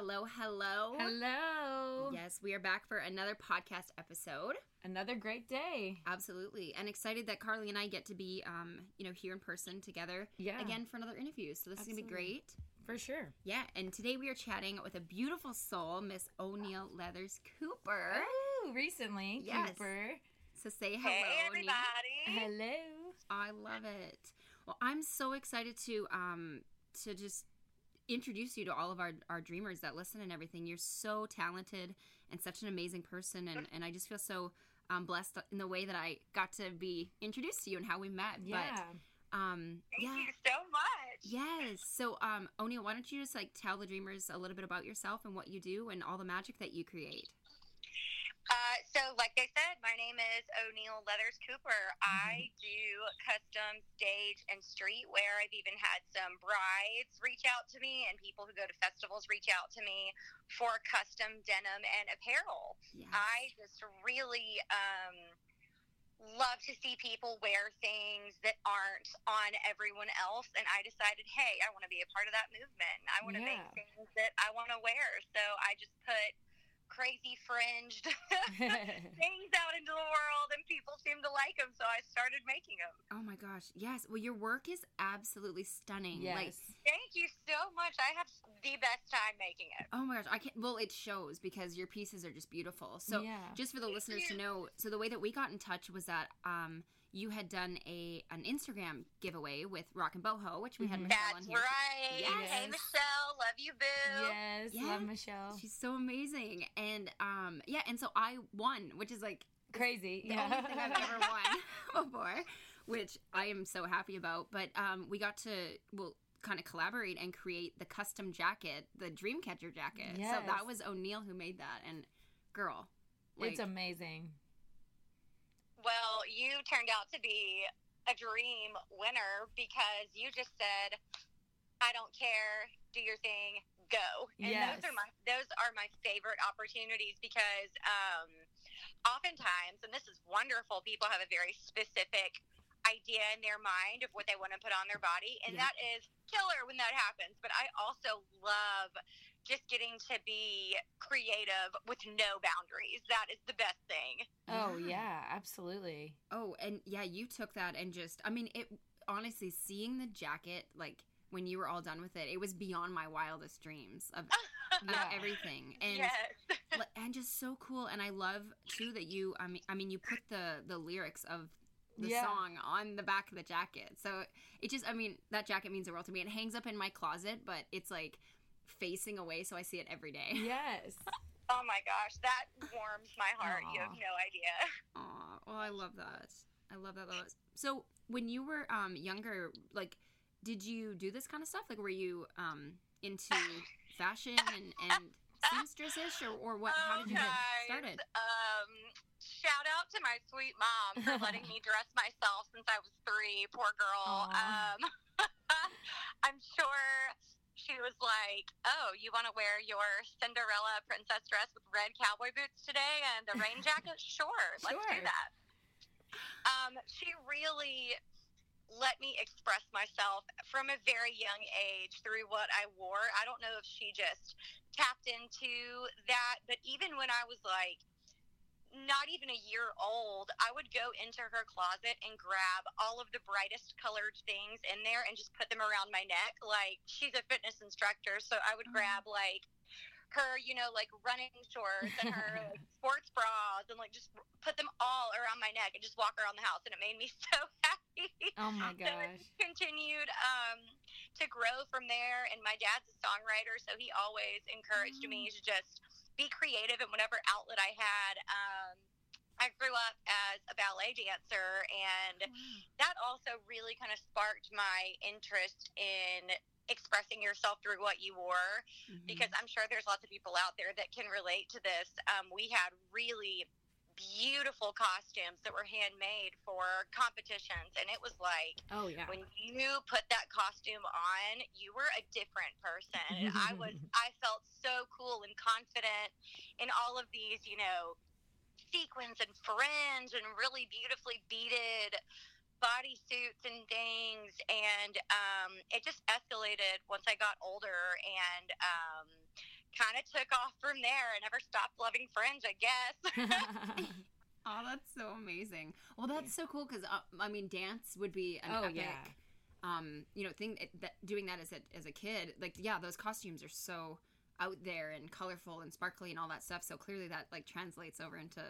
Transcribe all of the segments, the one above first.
hello, hello. Hello. Yes, we are back for another podcast episode. Another great day. Absolutely. And excited that Carly and I get to be um, you know, here in person together Yeah. again for another interview. So this is gonna be great. For sure. Yeah, and today we are chatting with a beautiful soul, Miss O'Neill Leathers Cooper. Oh, recently, Yes. Cooper. So say hello. Hey O'Neill. everybody! Hello. I love it. Well, I'm so excited to um to just introduce you to all of our, our dreamers that listen and everything. You're so talented and such an amazing person and, and I just feel so um, blessed in the way that I got to be introduced to you and how we met. Yeah. But um Thank yeah. you so much. Yes. So um O'Neill, why don't you just like tell the dreamers a little bit about yourself and what you do and all the magic that you create? So, like I said, my name is O'Neill Leathers Cooper. I do custom stage and street streetwear. I've even had some brides reach out to me, and people who go to festivals reach out to me for custom denim and apparel. Yes. I just really um, love to see people wear things that aren't on everyone else. And I decided, hey, I want to be a part of that movement. I want to Yeah. make things that I want to wear. So I just put crazy fringed things out into the world, and people seem to like them. So I started making them. oh my gosh. Yes. Well your work is absolutely stunning. Like yes. Thank you so much. I have the best time making it. Oh my gosh, I can't. Well, it shows because your pieces are just beautiful. So, Yeah. just for the listeners to know, so the way that we got in touch was that um, you had done a an Instagram giveaway with Rock and Boho, which we had Michelle on That's here. right. Yes. Hey, Michelle. Love Michelle. She's so amazing, and um, yeah, and so I won, which is like Crazy. the only thing I've ever won before, which I am so happy about. But um, we got to well kind of collaborate and create the custom jacket, the Dreamcatcher jacket. So that was O'Neill who made that, and girl, like, it's amazing. Well, you turned out to be a dream winner because you just said, "I don't care, do your thing, go." And Yes. those are my those are my favorite opportunities because um, oftentimes, and this is wonderful, people have a very specific idea in their mind of what they want to put on their body, and Yeah. that is killer when that happens. But I also love just getting to be creative with no boundaries. That is the best thing. Oh Yeah. yeah, absolutely. Oh, and yeah, you took that and just, I mean, it honestly, seeing the jacket, like when you were all done with it, it was beyond my wildest dreams of, of Yeah. everything. And, yes. and just so cool. And I love too that you, I mean, I mean, you put the, the lyrics of the Yeah. song on the back of the jacket. So it just, I mean, that jacket means the world to me. It hangs up in my closet, but it's like facing away. So I see it every day. Yes. Oh my gosh, that warms my heart. You have no idea. Aw, well, I love that. I love that. So, when you were um, younger, like, did you do this kind of stuff? Like, were you um, into fashion and, and seamstress or, or what? How did you get started? Um, shout out to my sweet mom for letting me dress myself since I was three. Poor girl. Um, I'm sure she was like, "Oh, you want to wear your Cinderella princess dress with red cowboy boots today and a rain jacket? sure, let's do that." Um, she really let me express myself from a very young age through what I wore. I don't know if she just tapped into that, but even when I was like not even a year old, I would go into her closet and grab all of the brightest colored things in there and just put them around my neck. Like she's a fitness instructor, so I would mm-hmm. grab like her, you know, like running shorts and her like, sports bras and like just put them all around my neck and just walk around the house, and it made me so happy. Oh my So continued um, to grow from there. And my dad's a songwriter, so he always encouraged me to just be creative in whatever outlet I had. Um, I grew up as a ballet dancer, and that also really kind of sparked my interest in expressing yourself through what you wore Mhm. because I'm sure there's lots of people out there that can relate to this. Um, we had really beautiful costumes that were handmade for competitions, and it was like Oh yeah. when you put that costume on, you were a different person. And I was, I felt so cool and confident in all of these, you know, sequins and fringe and really beautifully beaded bodysuits and things. And um, it just escalated once I got older and um, kind of took off from there. I never stopped loving Fringe, I guess. Oh, that's so amazing. Well, that's so cool because uh, I mean, dance would be an Oh, epic. yeah. Um, you know, thing that doing that as a as a kid, like yeah, those costumes are so out there and colorful and sparkly and all that stuff. So clearly, that like translates over into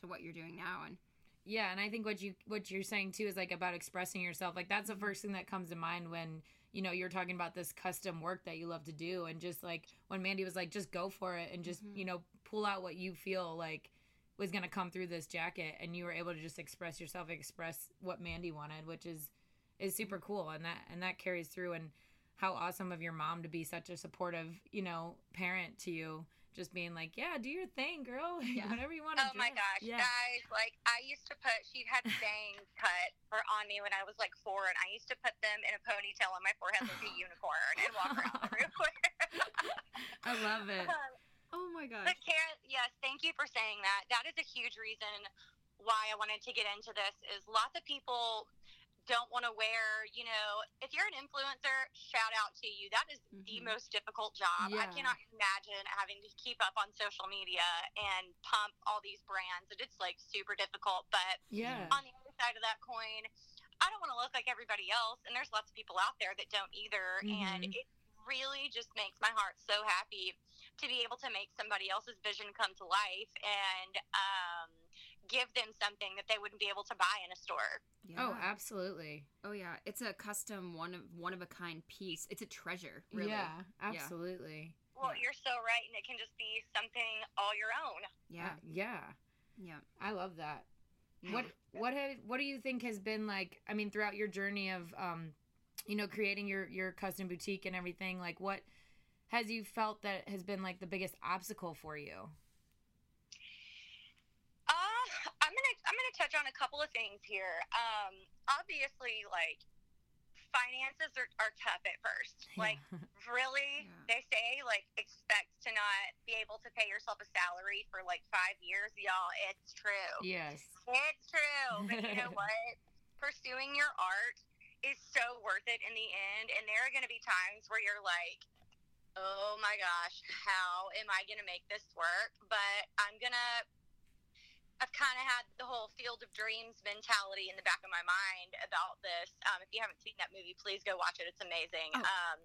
to what you're doing now. And Yeah, and I think what you what you're saying too is like about expressing yourself. Like that's the first thing that comes to mind when you know you're talking about this custom work that you love to do, and just like when Mandy was like, just go for it and just Mhm. you know pull out what you feel like was gonna come through this jacket, and you were able to just express yourself, express what Mandy wanted, which is is super cool, and that and that carries through. And how awesome of your mom to be such a supportive you know parent to you. Just being like, yeah, do your thing, girl. Yeah. Whatever you want to do. Oh my gosh, Yeah. guys! Like I used to put, she had bangs cut for on me when I was like four, and I used to put them in a ponytail on my forehead like a unicorn and walk around everywhere. I love it. Um, oh my gosh, But Karen, yes, thank you for saying that. That is a huge reason why I wanted to get into this. Is lots of people don't want to wear. You know, if you're an influencer, shout out to you. That is the Mhm. most difficult job. I cannot imagine having to keep up on social media and pump all these brands. And it's like super difficult. But Yeah. on the other side of that coin, I don't want to look like everybody else, and there's lots of people out there that don't either. And Mhm. it really just makes my heart so happy to be able to make somebody else's vision come to life and um, give them something that they wouldn't be able to buy in a store. Oh, Yeah. absolutely. oh yeah, it's a custom one of one of a kind piece. It's a treasure, really. Yeah, absolutely. Well, Yeah. you're so right, and it can just be something all your own. Yeah, Uh, yeah. yeah. I love that. What what have, what do you think has been like I mean throughout your journey of um you know creating your your custom boutique and everything like what has you felt that has been like the biggest obstacle for you? Uh, I'm gonna I'm gonna touch on a couple of things here. Um, obviously, like finances are, are tough at first. Like really, Yeah. they say like expect to not be able to pay yourself a salary for like five years, y'all. It's true. yes. It's true. But you know what? Pursuing your art is so worth it in the end. And there are going to be times where you're like, oh my gosh, how am I going to make this work? But I'm going to. I've kind of had the whole Field of Dreams mentality in the back of my mind about this. Um, if you haven't seen that movie, please go watch it. It's amazing. Oh. Um,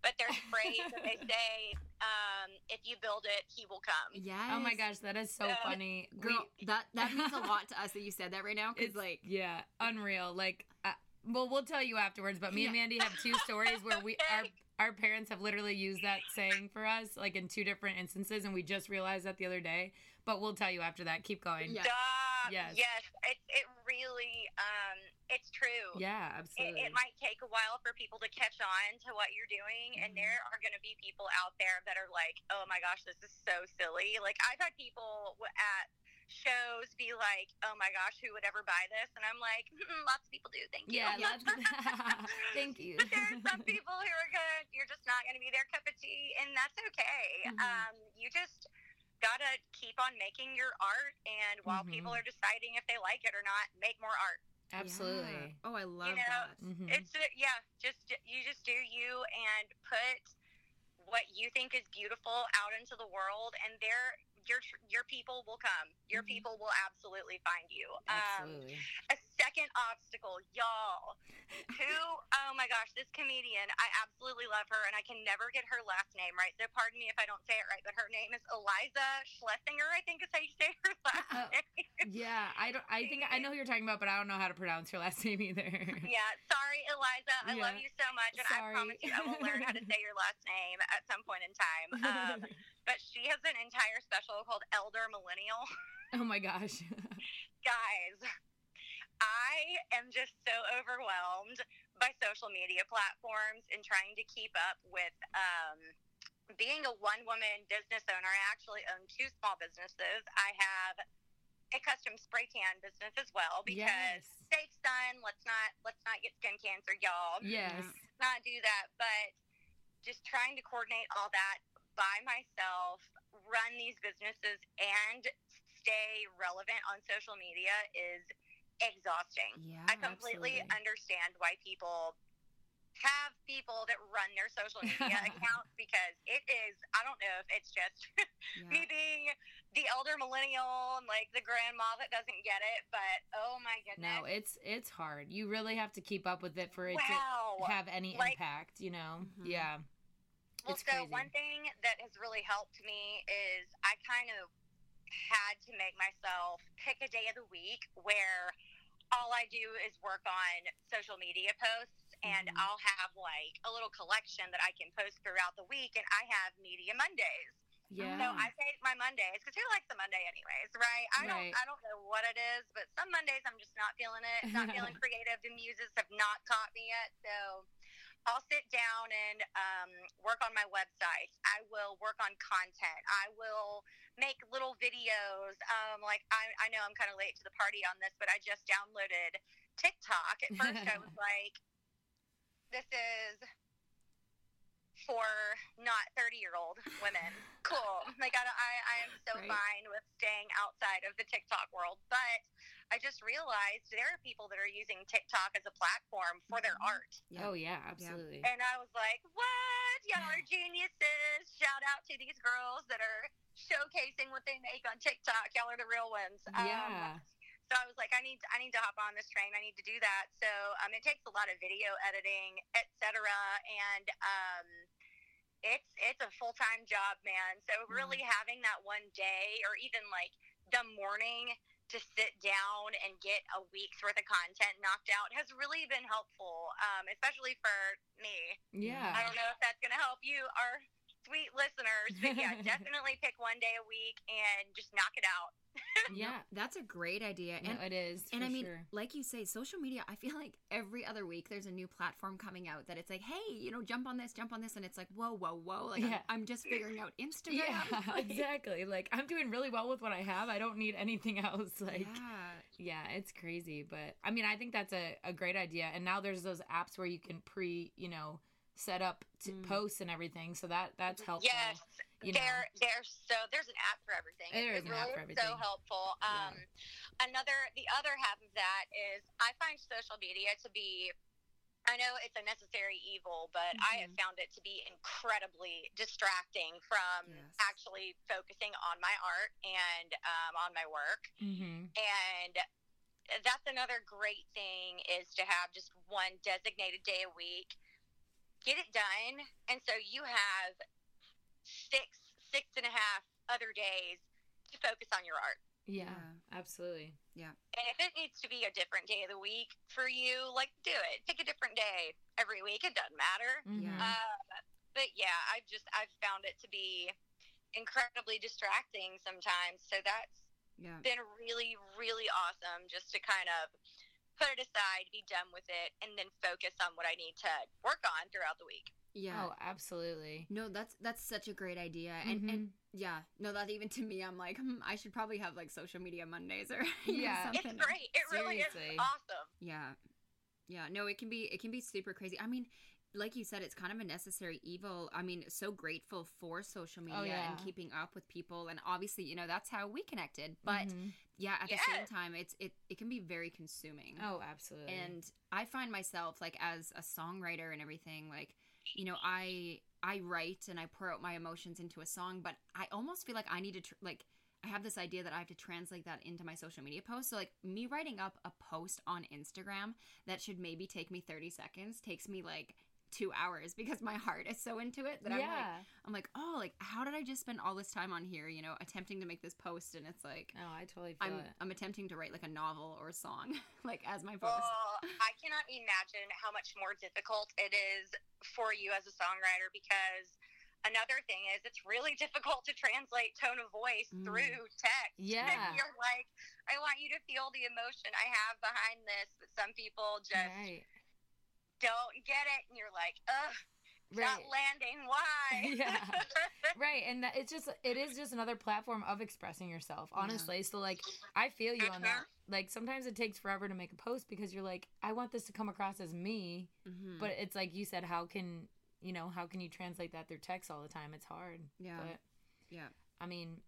but there's a phrase that they say, um, "If you build it, he will come." Yes. Oh my gosh, that is so Yeah. funny. girl, We- that that means a lot to us that you said that right now. it's Because like, yeah, unreal. Like uh, well, we'll tell you afterwards, but me and Mandy have two stories where we our Okay. our parents have literally used that saying for us like in two different instances and we just realized that the other day. But we'll tell you after that. Keep going. Yeah. Stop. Yes. Yes. It, it really, um, it's true. Yeah, It, absolutely. it might take a while for people to catch on to what you're doing, and Mhm. there are going to be people out there that are like, "Oh my gosh, this is so silly." Like I've had people at shows be like, "Oh my gosh, who would ever buy this?" And I'm like, mm, "Lots of people do. Thank you." Yeah, lots- thank you. But there are some people who are good. You're just not going to be their cup of tea, and that's okay. Mhm. Um, you just gotta keep on making your art, and while Mhm. people are deciding if they like it or not, make more art. Absolutely. Yeah. Oh, I love know, that. Mhm. It's uh, yeah, just you just do you and put what you think is beautiful out into the world, and there your your people will come. Your Mhm. people will absolutely find you. Um, Absolutely. a second obstacle, y'all. Who? Oh my gosh, this comedian. I absolutely love her, and I can never get her last name right. So pardon me if I don't say it right, but her name is Iliza Shlesinger. I think is how you say her last Oh. name. yeah, I don't. I think I know who you're talking about, but I don't know how to pronounce her last name either. Yeah, sorry, Iliza. I love you so much, and Sorry. I promise you, I will learn how to say your last name at some point in time. Um, but she has an entire special called Elder Millennial. oh my gosh. Guys, I am just so overwhelmed by social media platforms and trying to keep up with. Um, being a one woman business owner, I actually own two small businesses. I have a custom spray tan business as well because yes. safe sun. Let's not let's not get skin cancer, y'all. Yes. Not do that, but just trying to coordinate all that by myself, run these businesses, and stay relevant on social media is exhausting. Yeah. I completely absolutely. understand why people have people that run their social media accounts because it is I don't know if it's just Yeah. me being the elder millennial and like the grandma that doesn't get it, but oh my goodness. No, it's it's hard. You really have to keep up with it for it wow. to have any Like- impact. You know? Mhm. Yeah. Well, It's so crazy. one thing that has really helped me is I kind of had to make myself pick a day of the week where all I do is work on social media posts and Mhm. I'll have like a little collection that I can post throughout the week and I have media Mondays. Yeah. So I take my Mondays because who likes a Monday anyways, right? I Right. don't I don't know what it is, but some Mondays I'm just not feeling it. Not feeling creative. The muses have not caught me yet. So I'll sit down and um, work on my website. I will work on content. I will make little videos. Um, like I, I know I'm kind of late to the party on this, but I just downloaded TikTok. At first, I was like, "This is for not 30 year old women. Cool. Like I, I, I am so Right. fine with staying outside of the TikTok world, but I just realized there are people that are using TikTok as a platform for their Mhm. art. Oh yeah, absolutely. And I was like, what? Y'all are geniuses. Shout out to these girls that are showcasing what they make on TikTok. Y'all are the real ones. Um, Yeah. so I was like, I need, I need to hop on this train. I need to do that. So um, it takes a lot of video editing, etc. And um, it's it's a full time job, man. So really having that one day, or even like the morning to sit down and get a week's worth of content knocked out has really been helpful, um, especially for me. Yeah. I don't know if that's going to help you, our sweet listeners, but yeah, definitely pick one day a week and just knock it out. Yeah. That's a great idea. And No, it is. and for I mean, sure. like you say, social media, I feel like every other week there's a new platform coming out that it's like, hey, you know, jump on this, jump on this. And it's like, whoa, whoa, whoa. Like, Yeah. I'm, I'm just figuring out Instagram. yeah, Like, exactly. Like I'm doing really well with what I have. I don't need anything else. Like yeah. Yeah, it's crazy, but I mean, I think that's a, a great idea. And now there's those apps where you can pre, you know, set up to Mm. posts and everything. So that that's helpful. Yes, you know. there, there's so there's an app for everything. There it is an app for everything. So helpful. Yeah. Um, another, the other half of that is I find social media to be. I know it's a necessary evil, but I have Mm-hmm. found it to be incredibly distracting from Yes. actually focusing on my art and um, on my work. Mm-hmm. And that's another great thing is to have just one designated day a week, get it done, and so you have six, six and a half other days to focus on your art. Yeah, Yeah. absolutely. Yeah. And if it needs to be a different day of the week for you, like do it. Pick a different day every week. It doesn't matter. Mhm. Yeah. Um, but yeah, I've just I've found it to be incredibly distracting sometimes. So that's Yeah. been really, really awesome just to kind of put it aside, be done with it, and then focus on what I need to work on throughout the week. Yeah. Oh, absolutely. No, that's that's such a great idea, and and Mhm. yeah, no, that even to me, I'm like, hmm, I should probably have like social media Mondays or you know, Yeah. It's something. great. It really is awesome. Yeah, yeah. No, it can be it can be super crazy. I mean, like you said, it's kind of a necessary evil. I mean, so grateful for social media Oh, yeah. and keeping up with people, and obviously, you know, that's how we connected. But Mhm. yeah, at the same time, it's it it can be very consuming. oh, absolutely. and i find myself like as a songwriter and everything like you know i i write and i pour out my emotions into a song but i almost feel like i need to tr- like i have this idea that i have to translate that into my social media post so like me writing up a post on instagram that should maybe take me 30 seconds takes me like two hours because my heart is so into it that i'm like i'm like oh like how did i just spend all this time on here you know attempting to make this post and it's like no, I totally feel i'm it. i'm attempting to write like a novel or a song like as my post Well, I cannot imagine how much more difficult it is for you as a songwriter because another thing is it's really difficult to translate tone of voice Mm. through text. Yeah. You're like, I want you to feel the emotion I have behind this, but some people just Right. Don't get it, and you're like, ugh, it's not Right. landing. Why? Yeah. right and that it's just it is just another platform of expressing yourself honestly so like i feel you on that like sometimes it takes forever to make a post because you're like i want this to come across as me Mhm. but it's like you said how can you know how can you translate that through text all the time it's hard Yeah. but Yeah. i mean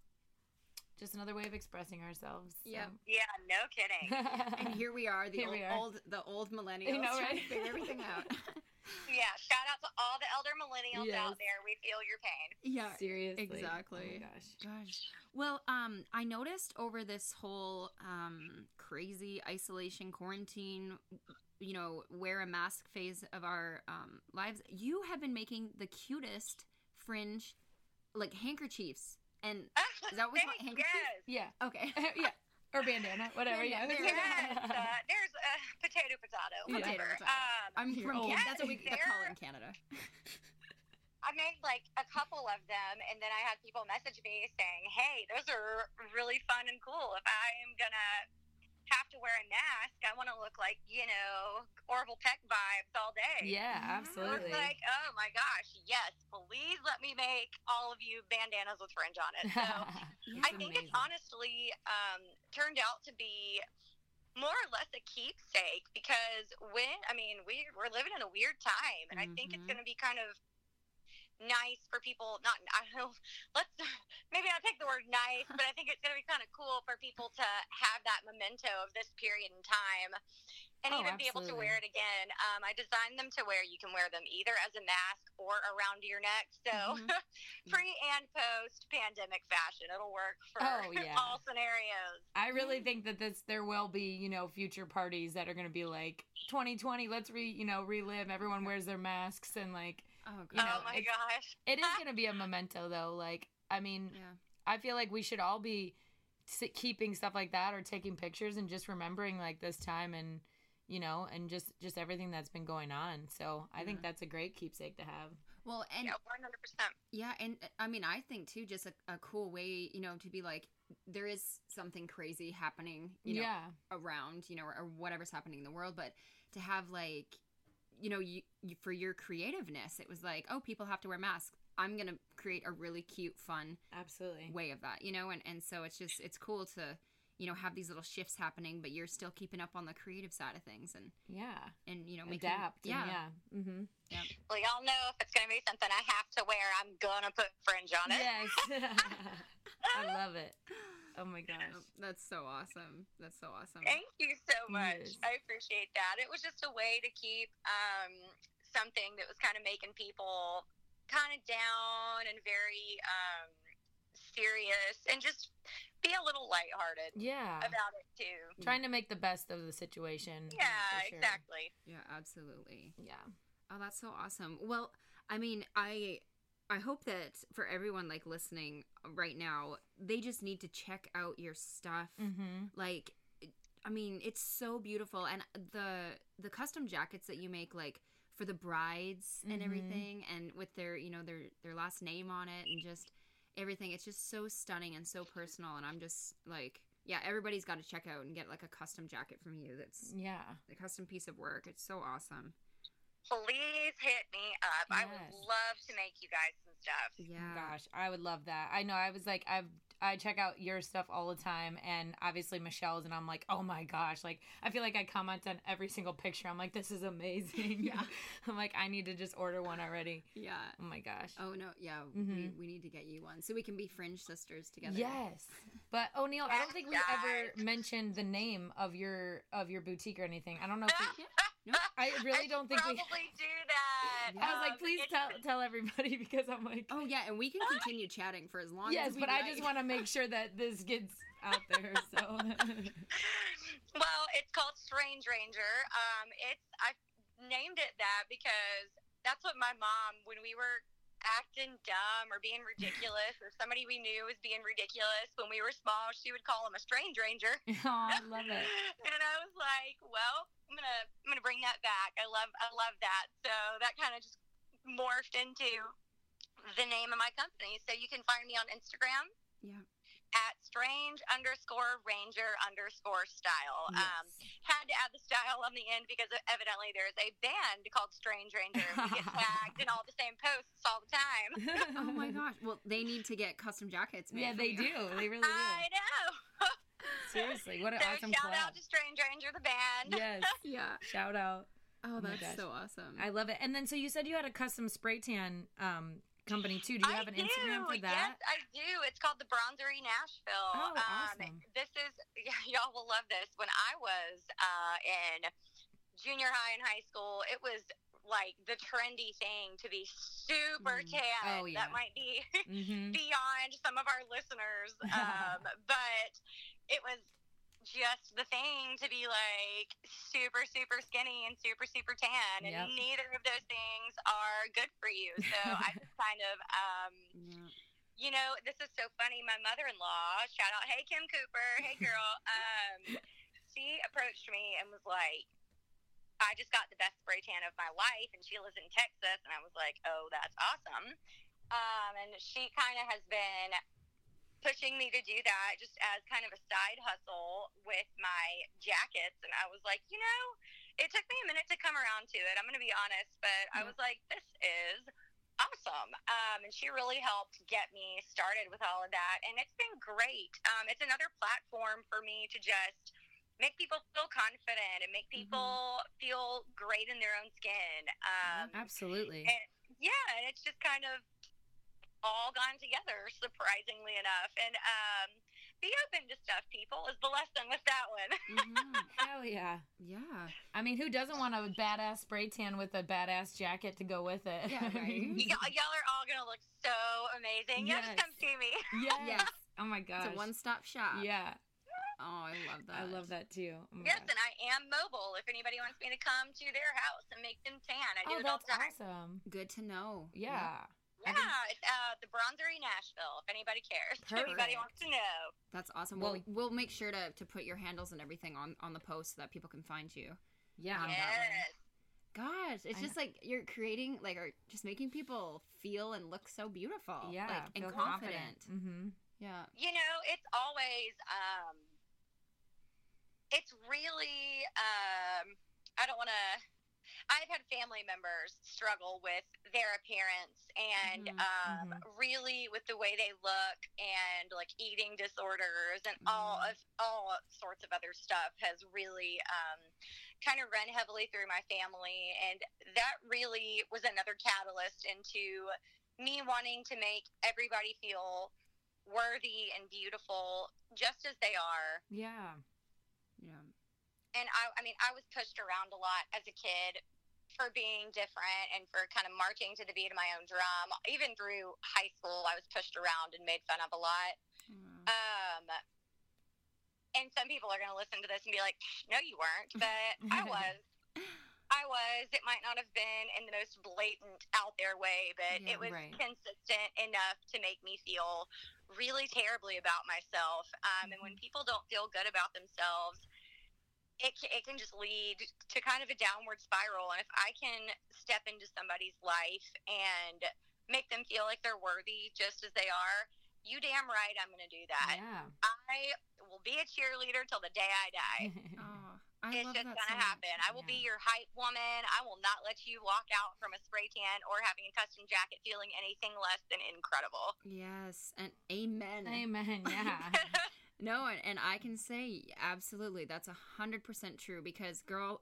just another way of expressing ourselves so. Yep. yeah, no kidding. and here we are, the Here old, we are. old the old millennials know, trying to figure everything out. Yeah, shout out to all the elder millennials Yes. out there. We feel your pain. Yeah. Seriously. Exactly. Oh my gosh. Gosh. Well, um, I noticed over this whole um crazy isolation quarantine, you know, wear a mask phase of our um lives, you have been making the cutest fringe like handkerchiefs. And Is that what you want, handkerchief? Yes. Yeah. okay. yeah. Or bandana, whatever. Yeah. Bandana, Yes, uh, there's uh, potato, potato, Yeah. whatever. Potato, potato. Um, I'm from old. Canada. That's what we call it in Canada. I made like a couple of them, and then I had people message me saying, "Hey, those are really fun and cool. If I am gonna have to wear a mask, I want to look like you know Orville Peck vibes all day." yeah, I was absolutely. like, "Oh my gosh, yes! Please let me make all of you bandanas with fringe on it." So I think it's honestly um, turned out to be more or less a keepsake because when I mean we we're living in a weird time, and I think it's Mhm. going to be kind of nice for people. Not I don't know, let's maybe not take the word nice, but I think it's going to be kind of cool for people to have that memento of this period in time. And Oh, even be able to wear it again. Um, I designed them to where you can wear them either as a mask or around your neck. So Mhm. pre and post pandemic fashion. It'll work for Oh, yeah. all scenarios. I really think that this there will be, you know, future parties that are going to be like 2020, let's re, you know, relive. Everyone wears their masks and like Oh, You know, oh my gosh. it is going to be a memento though. Like I mean, yeah. I feel like we should all be keeping stuff like that or taking pictures and just remembering like this time and you know and just just everything that's been going on. So, I think that's a great keepsake to have. Well, and yeah, one hundred percent. Yeah, and I mean, I think too, just a, a cool way, you know, to be like, there is something crazy happening, you know, yeah. around, you know, or, or whatever's happening in the world, but to have like, you know, you, you for your creativeness, it was like, oh, people have to wear masks. I'm gonna create a really cute, fun Absolutely. way of that, you know, and and so it's just it's cool to, you know, have these little shifts happening, but you're still keeping up on the creative side of things and Yeah. and you know making, Adapt. yeah, And yeah. Mhm. Well, y'all know if it's gonna be something I have to wear, I'm gonna put fringe on it. Yes. I love it. Oh my gosh. Oh, that's so awesome. That's so awesome. Thank you so much. Yes. I appreciate that. It was just a way to keep um, something that was kind of making people kind of down and very um, serious and just be a little lighthearted Yeah. about it too. Trying to make the best of the situation. Yeah, sure. exactly. Yeah, absolutely. Yeah. Oh, that's so awesome. Well, I mean, I I hope that for everyone like listening right now, they just need to check out your stuff. Mm-hmm. Like I mean, it's so beautiful and the the custom jackets that you make like for the brides and Mhm. everything and with their, you know, their their last name on it and just everything. It's just so stunning and so personal and I'm just like yeah, everybody's got to check out and get like a custom jacket from you. That's Yeah. a custom piece of work. It's so awesome. Please hit me up. I would love to make you guys some stuff. Yeah. Gosh, I would love that. I know. I was like, I've I check out your stuff all the time, and obviously Michelle's, and I'm like, oh my gosh, like I feel like I comment on every single picture. I'm like, this is amazing. Yeah. I'm like, I need to just order one already. Yeah. Oh my gosh. Oh no, yeah, we, Mhm. we need to get you one so we can be fringe sisters together. Yes, but O'Neill, I don't think we ever mentioned the name of your of your boutique or anything. I don't know if we, No. I really I don't should think we. probably do that. I was like, Um, please tell tell everybody because I'm like, Oh yeah, and we can continue chatting for as long yes, as we want. Yes, but I just want to make sure that this gets out there. So well, it's called Strange Ranger. Um, it's I named it that because that's what my mom, when we were acting dumb or being ridiculous, or somebody we knew was being ridiculous when we were small, she would call him a strange ranger. oh, I love it. and I was like, well, I'm gonna I'm gonna bring that back. I love I love that. So that kind of just morphed into the name of my company. So you can find me on Instagram. At strange underscore ranger underscore style. Um, had to add the style on the end because evidently there's a band called Strange Ranger. and We get tagged in all the same posts all the time. oh my gosh. Well, they need to get custom jackets made. Yeah, they you. do. They really do. I know. Seriously, what an so awesome shout collab. out to Strange Ranger the band. Yes, Yeah. shout out. Oh, Oh that's gosh. so awesome. I love it. And then, so you said you had a custom spray tan um, company too. Do you have an Instagram for do. that? Yes, I do. It's called the Bronzery Nashville. Oh, um, awesome. This is yeah, y'all will love this. When I was uh, in junior high and high school, it was like the trendy thing to be super Mm. tan. Oh, yeah. That might be hmm beyond some of our listeners. Um, but it was just the thing to be like super, super skinny and super, super tan. And Yep. neither of those things are good for you. So I just kind of, um, Yeah. you know, this is so funny. My mother in law, shout out, hey, Kim Cooper, hey, girl, um, she approached me and was like, I just got the best spray tan of my life, and she lives in Texas. And I was like, oh, that's awesome. Um, and she kind of has been pushing me to do that just as kind of a side hustle with my jackets. And I was like, you know, it took me a minute to come around to it. I'm going to be honest, but I was like, this is awesome. Um, and she really helped get me started with all of that. And it's been great. Um, it's another platform for me to just make people feel confident and make people feel great in their own skin. Um, Absolutely. and yeah, and it's just kind of all gone together, surprisingly enough. And um, be open to stuff, people, is the lesson with that one. Mhm. Hell yeah. Yeah. I mean, who doesn't want a badass spray tan with a badass jacket to go with it? Yeah, right. Y- y'all are all gonna look so amazing. Y'all Yes. just come see me. yes. Yes. Oh my gosh. It's a one-stop shop. Yeah, Oh, I love that. I love that too. Oh Yes, gosh. and I am mobile. If anybody wants me to come to their house and make them tan, I Oh, do it all the time. awesome. Good to know. Yeah. I Yeah, it's uh, the Bronzery Nashville. If anybody cares, if anybody wants to know. That's awesome. Well- Well, we'll make sure to, to put your handles and everything on, on the post so that people can find you. Yeah. Um, yes. Gosh, it's I just like you're creating, like, or just making people feel and look so beautiful. Yeah. Like, and feel confident. Mm-hmm. Yeah. you know it's always um it's really um i don't want to i've had family members struggle with their appearance and Mhm, um mhm. really with the way they look and like eating disorders and all Mhm. of all sorts of other stuff has really um kind of run heavily through my family and that really was another catalyst into me wanting to make everybody feel worthy and beautiful just as they are. Yeah. Yeah. And I, I mean, I was pushed around a lot as a kid for being different and for kind of marching to the beat of my own drum. Even through high school, I was pushed around and made fun of a lot. Wow. Um, and some people are going to listen to this and be like, no, you weren't. But I was. I was. It might not have been in the most blatant, out there way, but Yeah, it was right. consistent enough to make me feel really terribly about myself. Um, And Mm-hmm. when people don't feel good about themselves, it, ca- it can just lead to kind of a downward spiral. And if I can step into somebody's life and make them feel like they're worthy just as they are, you damn right I'm going to do that. Yeah. I will be a cheerleader till the day I die. Oh, I it's love just gonna so much. happen. I will be your hype woman. I will not let you walk out from a spray tan or having a custom jacket feeling anything less than incredible. Yes, and amen. Amen. Yeah. No, and, and I can say absolutely that's a hundred percent true because girl,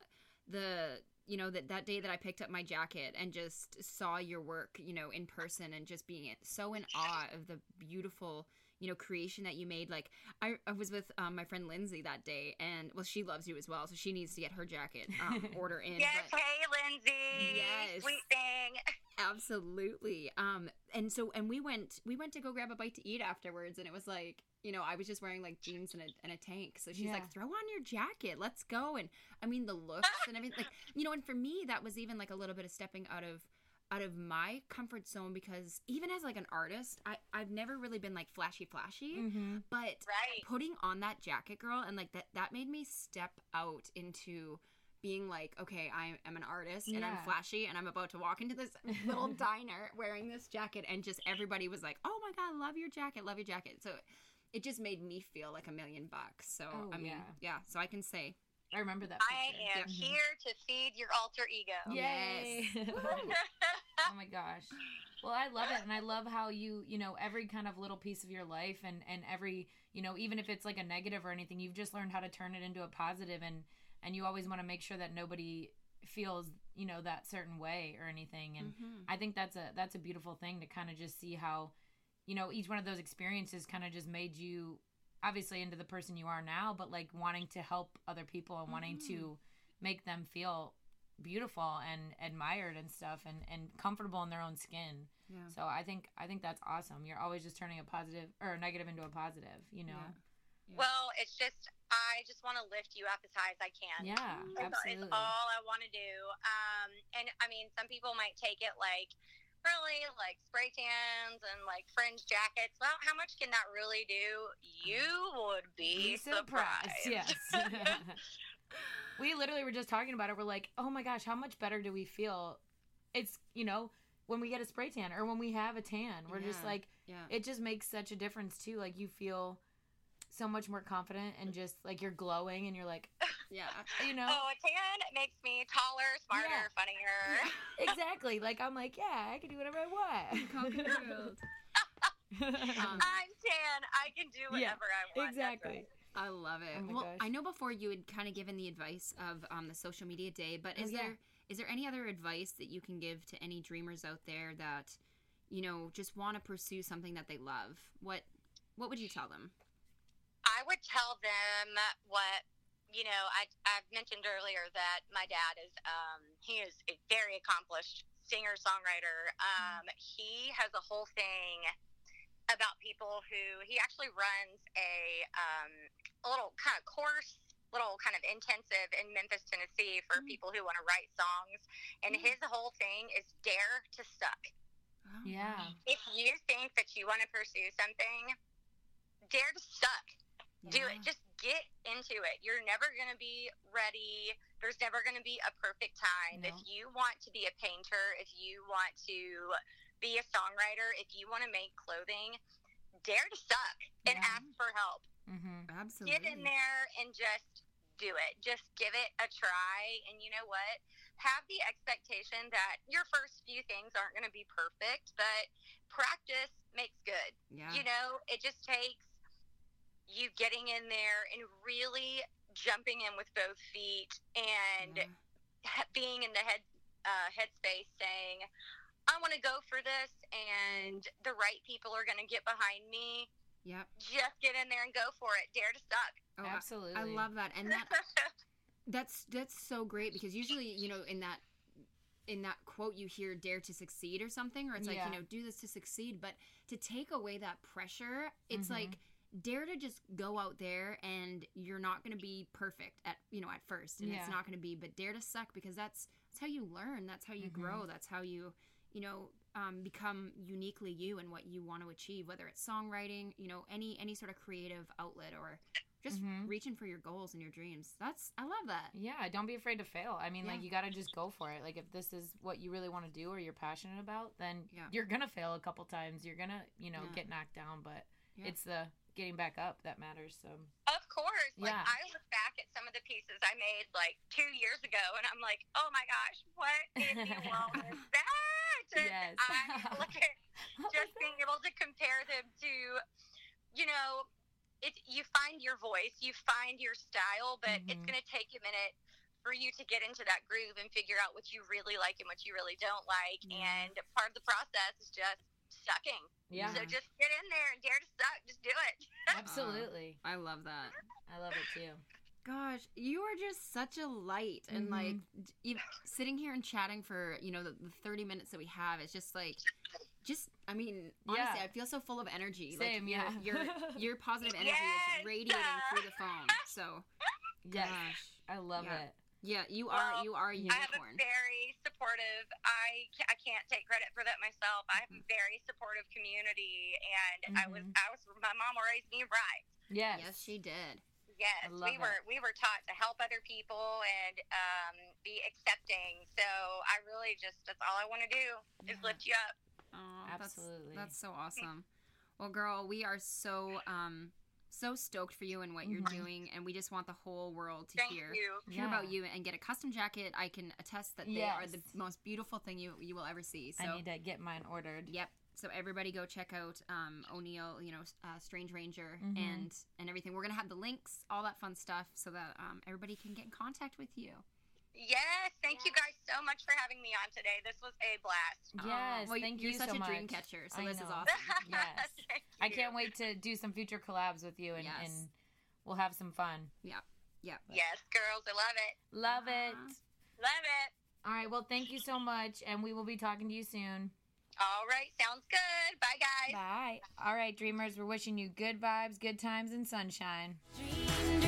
the you know that that day that I picked up my jacket and just saw your work, you know, in person and just being so in awe of the beautiful you know creation that you made like i, I was with um, my friend lindsay that day and well she loves you as well so she needs to get her jacket um, order in yes, but- hey Lindsay. Yes. Sweet thing. absolutely um and so and we went we went to go grab a bite to eat afterwards and it was like you know i was just wearing like jeans and a, and a tank so she's Yeah. like throw on your jacket let's go and i mean the looks and everything like you know and for me that was even like a little bit of stepping out of out of my comfort zone because even as like an artist i i've never really been like flashy flashy mm-hmm. but Right. putting on that jacket girl and like that that made me step out into being like okay i am an artist and i'm flashy and i'm about to walk into this little diner wearing this jacket and just everybody was like oh my god I love your jacket love your jacket so it just made me feel like a million bucks so Oh, i mean yeah. yeah so i can say I remember that. I am Mhm. here to feed your alter ego. Yay! Yes. oh my gosh. Well, I love it, and I love how you, you know, every kind of little piece of your life, and and every, you know, even if it's like a negative or anything, you've just learned how to turn it into a positive, and and you always want to make sure that nobody feels, you know, that certain way or anything, and Mhm. I think that's a that's a beautiful thing to kind of just see how, you know, each one of those experiences kind of just made you obviously into the person you are now, but like wanting to help other people and wanting Mhm. to make them feel beautiful and admired and stuff and and comfortable in their own skin. Yeah. So I think I think that's awesome. You're always just turning a positive or a negative into a positive, you know. Yeah. Well, it's just I just want to lift you up as high as I can. Yeah, That's- absolutely. It's all I want to do. Um, and I mean, some people might take it like really like spray tans and like fringe jackets. Well, how much can that really do? You would be, surprised. Yes. we literally were just talking about it. We're like, oh my gosh, how much better do we feel? It's you know when we get a spray tan or when we have a tan. We're just like Yeah. it just makes such a difference too. Like you feel so much more confident and just like you're glowing and you're like, Yeah. you know, Oh, a tan makes me taller, smarter, Yeah. funnier. exactly. Like I'm like, yeah, I can do whatever I want. Conquer the world. Um, I'm tan. I can do whatever Yeah, I want. That's exactly. I love it. Oh well, gosh. I know before you had kind of given the advice of um, the social media day, but Oh, is yeah. there is there any other advice that you can give to any dreamers out there that you know just want to pursue something that they love? What what would you tell them? I would tell them what you know. I I've mentioned earlier that my dad is um, he is a very accomplished singer songwriter. Um, he has a whole thing about people who he actually runs a um, a little kind of course. Little kind of intensive in Memphis, Tennessee, for Mm. people who want to write songs, and Mm. his whole thing is dare to suck. Oh, Yeah. If you think that you want to pursue something, dare to suck do it. Just get into it. You're never going to be ready. There's never going to be a perfect time. If you want to be a painter if you want to be a songwriter if you want to make clothing dare to suck and Yeah. ask for help. Mm-hmm. Absolutely. get in there and just do it. Just give it a try. And you know what? Have the expectation that your first few things aren't going to be perfect but practice makes good. Yeah. you know, it just takes you getting in there and really jumping in with both feet and yeah. being in the head uh, headspace saying, I want to go for this, and the right people are going to get behind me. Yep. Just get in there and go for it. Dare to suck. Oh, Absolutely. I love that, and that that's that's so great because usually you know in that in that quote you hear dare to succeed or something or it's like Yeah. you know do this to succeed but to take away that pressure it's Mhm. like dare to just go out there and you're not going to be perfect at you know at first and Yeah. it's not going to be but dare to suck because that's that's how you learn that's how you Mhm. grow that's how you you know um, become uniquely you and what you want to achieve whether it's songwriting you know any any sort of creative outlet or just Mhm. reaching for your goals and your dreams that's i love that Yeah, don't be afraid to fail. I mean, like you got to just go for it. Like if this is what you really want to do or you're passionate about, then Yeah. you're gonna fail a couple times. You're gonna, you know, Yeah. get knocked down, but Yeah. it's the getting back up that matters. So Of course. Like Yeah. I look back at some of the pieces I made like two years ago and I'm like, oh my gosh, what in the world is that? And Yes. I look at just being able to compare them to, you know, it's you find your voice, you find your style, but it's Mhm. going to take a minute for you to get into that groove and figure out what you really like and what you really don't like. Yeah. And part of the process is just sucking. yeah, So just get in there and dare to suck. Just do it. absolutely. i love that I love it too. gosh you are just such a light and Mhm. like d- you, sitting here and chatting for you know the, the 30 minutes that we have it's just like just i mean honestly Yeah. i feel so full of energy Same, like yeah. your your, your positive energy Yes. is radiating through the phone so Yes, gosh I love Yeah. it. Yeah you are Well, you are a I have a unicorn very supportive. I I can't take credit for that myself. I have a very supportive community, and I was Mhm. I was my mom raised me right. Yes, yes she did Yes, love we were it. we were taught to help other people and um, be accepting. So I really just that's all I want to do is Yeah. lift you up. Oh, Absolutely. That's, that's so awesome. Well, girl, we are so um so stoked for you and what you're Mhm. doing, and we just want the whole world to Thank hear you. hear Yeah. about you and get a custom jacket. I can attest that they are the most beautiful thing you you will ever see. So I need to get mine ordered. yep. So everybody go check out um, O'Neill, you know, uh, Strange Ranger, Mhm. and and everything. We're gonna have the links, all that fun stuff, so that um, everybody can get in contact with you. Yes, thank you guys so much for having me on today. This was a blast. Yes, Aw, well, thank you're you such so a dream catcher, so I this is awesome. Yes. Thank I can't wait to do some future collabs with you and, Yes. and we'll have some fun. Yep. Yes, girls, I love it. Love it. Love it. All right. Well, thank you so much, and we will be talking to you soon. All right, sounds good. Bye, guys. Bye. All right, dreamers, we're wishing you good vibes, good times, and sunshine. Dream.